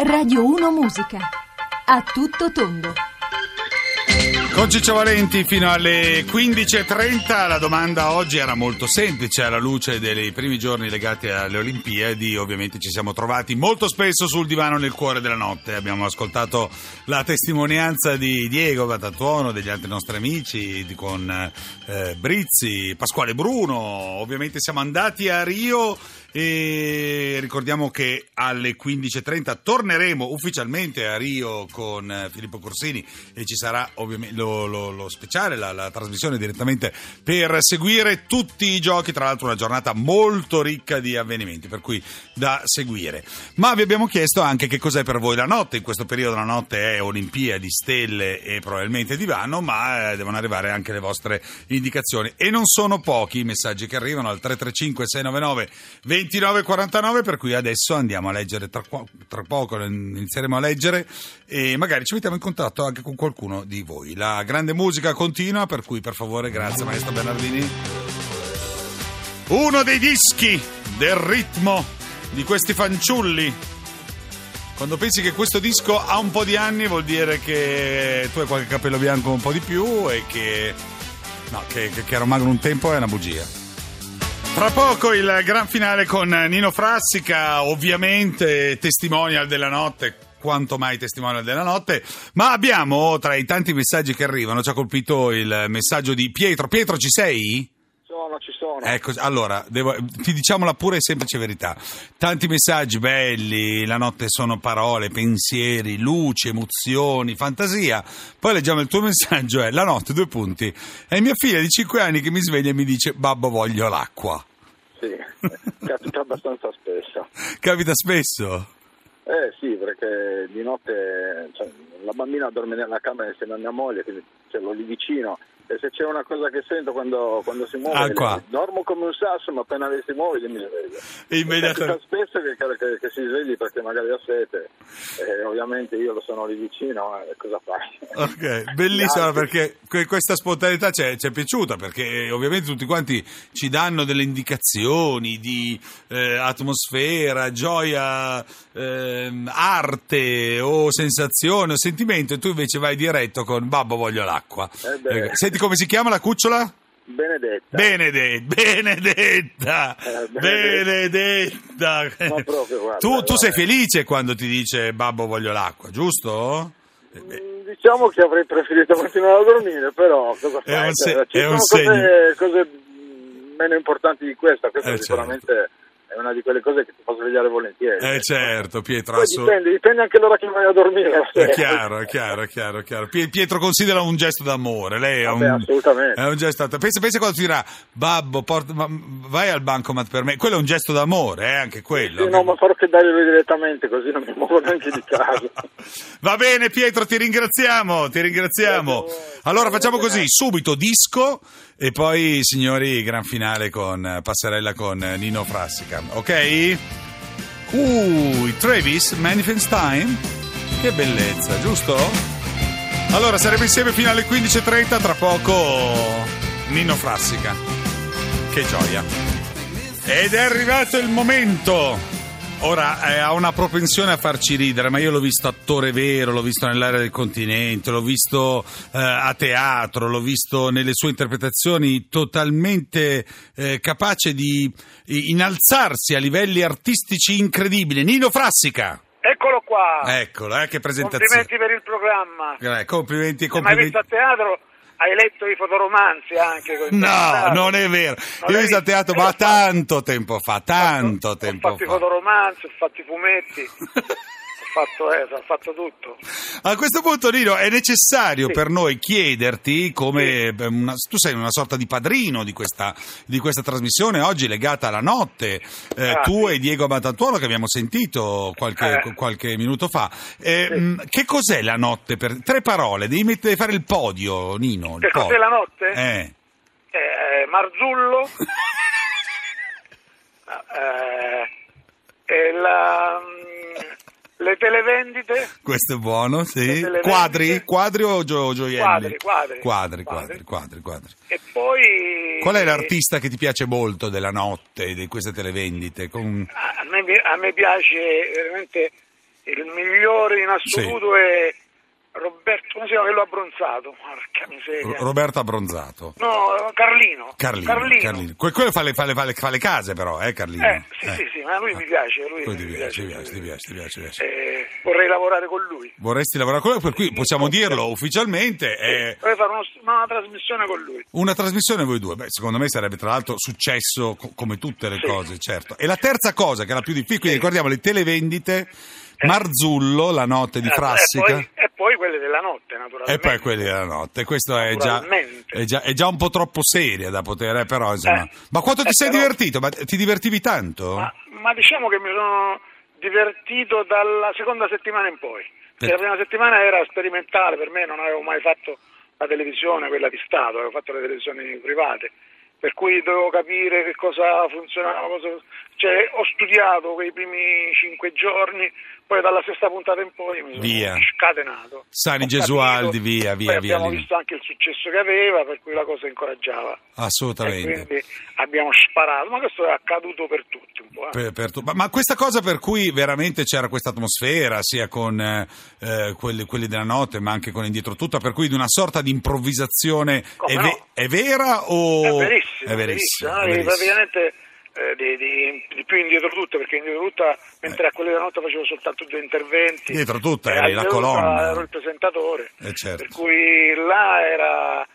Radio 1 Musica. A tutto tondo. Con Ciccio Valenti fino alle 15.30 la domanda oggi era molto semplice alla luce dei primi giorni legati alle Olimpiadi ovviamente ci siamo trovati molto spesso sul divano nel cuore della notte abbiamo ascoltato la testimonianza di Diego Batattuono degli altri nostri amici con eh, Brizzi, Pasquale Bruno ovviamente siamo andati a Rio e ricordiamo che alle 15.30 torneremo ufficialmente a Rio con eh, Filippo Corsini e ci sarà ovviamente lo, lo- lo speciale, la, la trasmissione direttamente per seguire tutti i giochi, tra l'altro una giornata molto ricca di avvenimenti, per cui da seguire. Ma vi abbiamo chiesto anche che cos'è per voi la notte, in questo periodo la notte è Olimpiadi, stelle e probabilmente divano, ma eh, devono arrivare anche le vostre indicazioni e non sono pochi i messaggi che arrivano al 335 699 2949 per cui adesso andiamo a leggere tra, tra poco inizieremo a leggere e magari ci mettiamo in contatto anche con qualcuno di voi. La grande musica continua per cui per favore grazie maestro Bernardini. Uno dei dischi del ritmo di questi fanciulli. Quando pensi che questo disco ha un po' di anni vuol dire che tu hai qualche capello bianco un po' di più e che no, che, che, che era magro un tempo è una bugia tra poco il gran finale con Nino Frassica, ovviamente testimonial della notte, quanto mai testimonial della notte, ma abbiamo tra i tanti messaggi che arrivano, ci ha colpito il messaggio di Pietro. Pietro, ci sei? Sono, ci sono. Ecco, allora, devo- ti diciamo la pura e semplice verità. Tanti messaggi belli, la notte sono parole, pensieri, luci, emozioni, fantasia. Poi leggiamo il tuo messaggio, è la notte, due punti. È mia figlia di 5 anni che mi sveglia e mi dice, babbo voglio l'acqua. Sì, capita abbastanza spesso. Capita spesso? Eh sì, perché di notte cioè, la bambina dorme nella camera insieme a mia moglie, quindi ce l'ho lì vicino. E se c'è una cosa che sento quando, quando si muove, Ah, dormo come un sasso, ma appena si muove mi sveglio. Immediatamente- spesso che, che- che si svegli perché magari ha sete, e ovviamente io lo sono lì vicino, e cosa fai? Ok, bellissima perché que- questa spontaneità ci è, ci è piaciuta perché eh, ovviamente tutti quanti ci danno delle indicazioni di eh, atmosfera, gioia, ehm, arte o sensazione o sentimento e tu invece vai diretto con babbo voglio l'acqua. Eh beh. Eh, Senti come si chiama la cucciola? Benedetta. Benedetta, Benedetta, Eh, Benedetta. Ma proprio, guarda, tu, tu sei felice quando ti dice babbo voglio l'acqua, giusto? Eh, Mm, Diciamo che avrei preferito continuare a dormire, però cosa È fai? un se- Cioè, ci è un sono cose, segno. cose mm, meno importanti di questa, questa Eh, sicuramente è una di quelle cose che ti fa svegliare volentieri. Eh certo, Pietro, Poi assolut- dipende, dipende anche l'ora che vai a dormire. È chiaro, è chiaro, è chiaro, è chiaro. Pie- Pietro considera un gesto d'amore, lei è Vabbè, un, assolutamente. è un gesto. Pensa, pensa quando ti dirà, babbo, ma- vai al bancomat per me. Quello è un gesto d'amore, eh, anche quello. Sì, no, ma farò che darglielo direttamente, così non mi muovo neanche di casa. Va bene Pietro, ti ringraziamo, ti ringraziamo. Allora facciamo così, subito disco e poi signori gran finale con passerella con Nino Frassica, ok? Uh, Travis Manifest Time. Che bellezza, giusto? Allora saremo insieme fino alle 15.30, tra poco Nino Frassica. Che gioia. Ed è arrivato il momento. Ora eh, ha una propensione a farci ridere, ma io l'ho visto attore vero, l'ho visto nell'area del continente, l'ho visto eh, a teatro, l'ho visto nelle sue interpretazioni totalmente eh, capace di innalzarsi a livelli artistici incredibili. Nino Frassica! Eccolo qua. Eccolo, eh, che presentazione. Complimenti per il programma. Complimenti, complimenti. visto a teatro? Hai letto i fotoromanzi anche? con- No, non è vero. Non Io ho visto a teatro, ma fatto. tanto tempo fa, tanto tempo Ho fatto i fa. fotoromanzi, ho fatto i fumetti, ho fatto, eh, ho fatto tutto. A questo punto, Nino, è necessario Sì. per noi chiederti come beh, una- tu sei una sorta di padrino di questa, di questa trasmissione oggi legata alla notte. Eh, Ah, tu sì. e Diego Abatantuono che abbiamo sentito qualche, Eh. qualche minuto fa. Eh, mh, Che cos'è la notte? Per, tre parole, devi mettere, fare il podio, Nino. Che cos'è la notte? Eh. Eh, Marzullo, eh, la, mm, le televendite, Questo è buono, sì. Quadri? Quadri o gio- gioielli? Quadri, quadri. Quadri, quadri, Quadri. quadri, e poi... Qual è l'artista che ti piace molto della notte, di queste televendite? Con- A me, a me piace veramente il migliore in assoluto è Roberto, come si chiama quello abbronzato? Porca miseria. Ro- Roberto Abbronzato. no, Carlino. Carlino, Carlino. Que- quello fa le, fa, le, fa, le, fa le case però, eh Carlino? Eh, sì, sì, sì, ma lui mi piace. Lui Poi ti mi piace, ti piace, ti piace, ti piace, ti piace. Eh, vorrei lavorare con lui. Vorresti lavorare con lui, per cui possiamo dirlo ufficialmente. è Vorrei fare uno- una trasmissione con lui. Una trasmissione voi due, beh, secondo me sarebbe tra l'altro successo co- come tutte le Sì. cose, certo. E la terza cosa, che è la più difficile, ricordiamo le televendite, Marzullo, la notte di Eh, Frassica. E poi, e poi quelle della notte, naturalmente. E poi quelli della notte, questo è già, è, già, è già un po' troppo seria da poter, eh, però insomma. Eh, Ma quanto ti eh, sei però- divertito? Ma ti divertivi tanto? Ma, ma diciamo che mi sono divertito dalla seconda settimana in poi. Per- La prima settimana era sperimentale per me, non avevo mai fatto la televisione, quella di Stato, avevo fatto le televisioni private, per cui dovevo capire che cosa funzionava, cosa- cioè, ho studiato quei primi cinque giorni, poi dalla sesta puntata in poi mi sono Via. scatenato. Sani Ho Gesualdi, capito, via, via, poi via, Abbiamo lì. visto anche il successo che aveva, per cui la cosa incoraggiava. E Assolutamente. quindi abbiamo sparato, ma questo è accaduto per tutti un po'. eh. Per- per tu- ma, ma questa cosa per cui veramente c'era questa atmosfera, sia con eh, eh, quelli, quelli della notte, ma anche con Indietro Tutta, per cui di una sorta di improvvisazione è, ve- no? è vera o... È verissimo, È verissimo, no? è E verissimo. praticamente eh, di, di- di più indietro tutta, perché indietro tutta, mentre a quelle della notte facevo soltanto due interventi. Dietro tutta eri la colonna. Ero il presentatore, Eh, certo. per cui là era...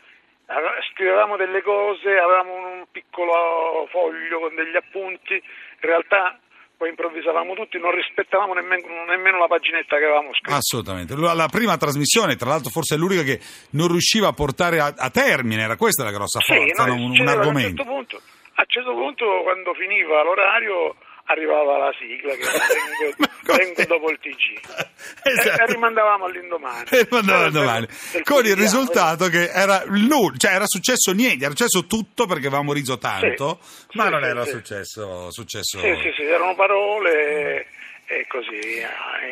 Scrivevamo delle cose, avevamo un piccolo foglio con degli appunti, in realtà poi improvvisavamo tutti, non rispettavamo nemmeno, nemmeno la paginetta che avevamo scritto. Assolutamente. La, prima trasmissione, tra l'altro, forse è l'unica che non riusciva a portare a, a termine, era questa la grossa Sì, forza, no, no? un, un argomento. A un, certo punto, a un certo punto, quando finiva l'orario, arrivava la sigla che vengo, vengo dopo il TG. Esatto. E, e rimandavamo all'indomani. E mandava Del- domani. del Con il risultato che era nulla, cioè era successo niente, era successo tutto perché avevamo riso tanto, Sì, ma sì, non sì, era successo, successo Sì, sì, sì, erano parole e così,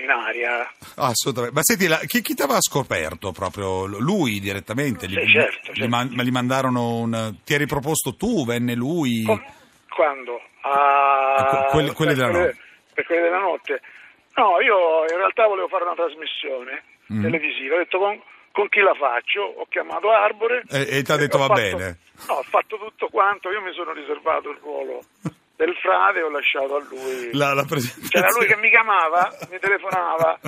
in aria. assolutamente. Ma senti, la- chi, chi ti aveva scoperto proprio? Lui direttamente? Sì, certo, gli certo. man- ma gli mandarono un... Ti eri proposto tu, venne lui? Com- quando? A- Que- quelli- quelli della notte. Per quelli della notte. No, io in realtà volevo fare una trasmissione Mm. televisiva, ho detto con, con chi la faccio? Ho chiamato Arbore. E- e ti ha detto, "Va fatto- bene". No, ho fatto tutto quanto, io mi sono riservato il ruolo del frate ho lasciato a lui. La, la. C'era lui che mi chiamava, mi telefonava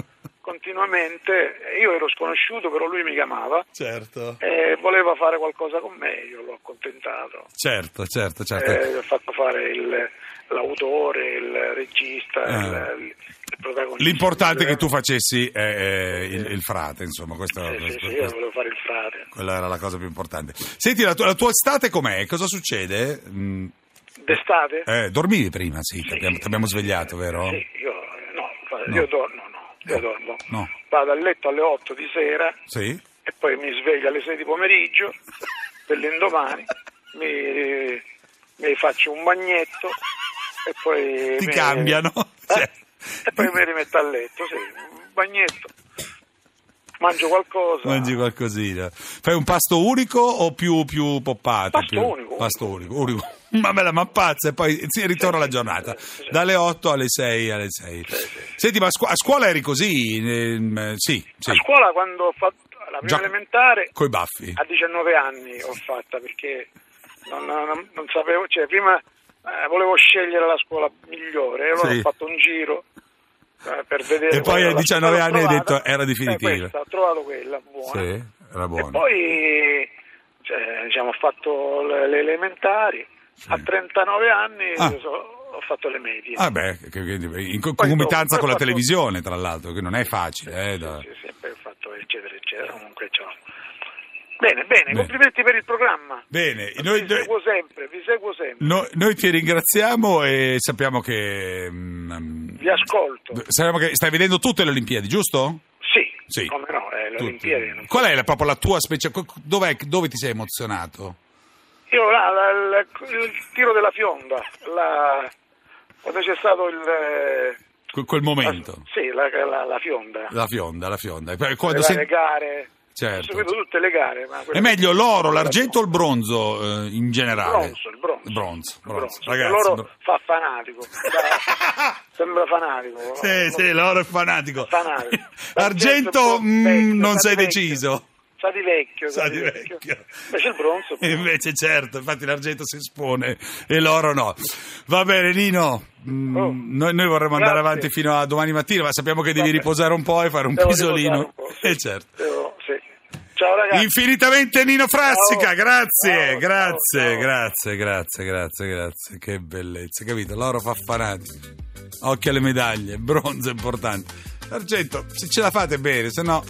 continuamente, io ero sconosciuto, però lui mi chiamava Certo, e voleva fare qualcosa con me, io l'ho accontentato. certo, certo, certo. Eh, ho fatto fare il- l'autore, il regista, Ah. il, il protagonista. L'importante è che tu facessi eh, eh, il, il frate, insomma, questo, Sì, sì, questo- sì, io volevo fare il frate. quella era la cosa più importante. Senti, la tua, la tua estate com'è? Cosa succede? Mm, D'estate? eh, dormivi prima, sì, Sì, ti abbiamo svegliato, vero? Sì, io, no, No. io dormo, no, io dormo. No. Vado a letto alle 8 di sera Sì? e poi mi sveglio alle 6 di pomeriggio dell'indomani, mi, mi faccio un bagnetto e poi... Ti mi- cambiano? Eh? Cioè- E poi mi rimetto a letto, sì, un bagnetto. Mangio qualcosa. Mangi qualcosina. Fai un pasto unico o più, più poppate? Pasto più- unico, Pasto unico. unico. Ma bella, ma pazza, e poi si ritorna la giornata. Dalle 8 alle 6, alle 6. sì. Senti, ma a, scu- a scuola eri così? Ehm, sì, sì. A scuola quando ho fatto la prima Già- elementare Coi baffi. a 19 anni ho fatta perché non, non- non sapevo, cioè prima eh, volevo scegliere la scuola migliore, allora Sì. ho fatto un giro eh, E poi la 19 scuola anni hai trovata. detto, era definitiva. Eh, questa, ho trovato quella buona. Sì, era E buono. poi cioè, diciamo, ho fatto le, le elementari, a 39 anni Ah. ho fatto le medie. Ah beh, in concomitanza con la fatto- televisione, tra l'altro, che non è facile. Eh, da- Sì, sì, poi ho fatto eccetera eccetera, comunque ciao. Bene, bene, Bene. complimenti per il programma. Bene, noi, vi seguo sempre, vi seguo sempre. noi- noi ti ringraziamo e sappiamo che... mm, Vi ascolto. sappiamo che stai vedendo tutte le Olimpiadi, giusto? Sì, Sì. come no, eh, le. Olimpiadi. Qual è la, proprio la tua specie? Dov'è, dove ti sei emozionato? Io là, la- la- il tiro della fionda, la- quando c'è stato il... eh, Que- quel momento. Sì, la, fionda. La fionda, la fionda. E Quando le, sei- le gare. Certo. Ho seguito tutte le gare. Ma È meglio l'oro, l'argento o il bronzo eh, in Il generale? bronzo, il bronzo. Bronzo, bronzo. Bronzo. Ragazzi, loro bro- fa fanatico. Da- Sembra fanatico. no? Sì, sì, l'oro è fanatico. Fanatico. Argento mm, Vecchio, non sei vecchio. deciso. Sa di vecchio. Sa di vecchio. Invece il bronzo. E Invece certo, infatti l'argento si espone e l'oro no. Va bene Nino, mm, Oh. noi, noi vorremmo andare Grazie. avanti fino a domani mattina, ma sappiamo che devi riposare un po' e fare un Devo pisolino. un sì. Eh certo. Devo- sì. Ciao ragazzi. Infinitamente Nino Frassica, Ciao. grazie, Ciao, grazie, ciao, grazie, grazie, grazie, grazie. Che bellezza, capito? L'oro fa fanatico. Occhio alle medaglie, bronzo è importante. L'argento, se ce la fate bene, se no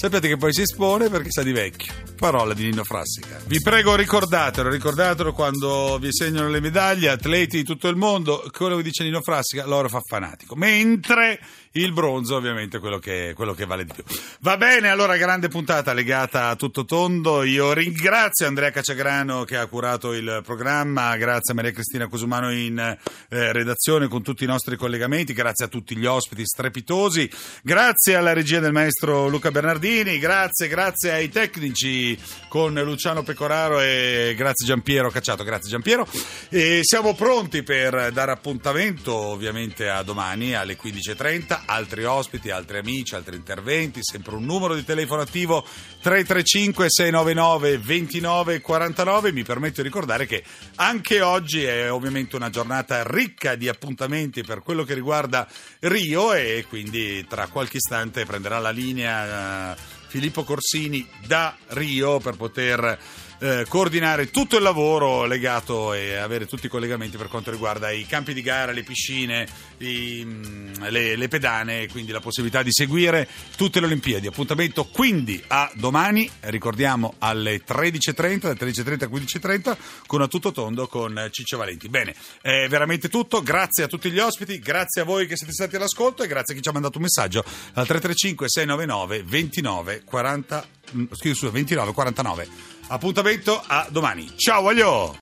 sappiate che poi si espone perché sa di vecchio. Parola di Nino Frassica. Vi prego ricordatelo, ricordatelo quando vi segnano le medaglie, atleti di tutto il mondo, quello che dice Nino Frassica, l'oro fa fanatico. Mentre il bronzo ovviamente quello che, quello che vale di più. Va bene, allora grande puntata legata a tutto tondo. Io ringrazio Andrea Cacciagrano che ha curato il programma, grazie a Maria Cristina Cosumano in eh, redazione con tutti i nostri collegamenti, grazie a tutti gli ospiti strepitosi, grazie alla regia del maestro Luca Bernardini, grazie, grazie ai tecnici con Luciano Pecoraro e grazie Giampiero Cacciato, grazie Giampiero. E siamo pronti per dare appuntamento ovviamente a domani alle 15.30, altri ospiti, altri amici, altri interventi, sempre un numero di telefono attivo 335 699 29 49. Mi permetto di ricordare che anche oggi è ovviamente una giornata ricca di appuntamenti per quello che riguarda Rio e quindi tra qualche istante prenderà la linea eh, Filippo Corsini da Rio per poter eh, coordinare tutto il lavoro legato e avere tutti i collegamenti per quanto riguarda i campi di gara, le piscine, i, mm, le, le pedane, quindi la possibilità di seguire tutte le Olimpiadi. Appuntamento quindi a domani, ricordiamo alle 13.30, dalle 13.30 a 15.30 con a tutto tondo con Ciccio Valenti. Bene, è veramente tutto, grazie a tutti gli ospiti, grazie a voi che siete stati all'ascolto e grazie a chi ci ha mandato un messaggio al 335 699 29 40 mm, scusi, 29 49. Appuntamento a domani. Ciao, voglio!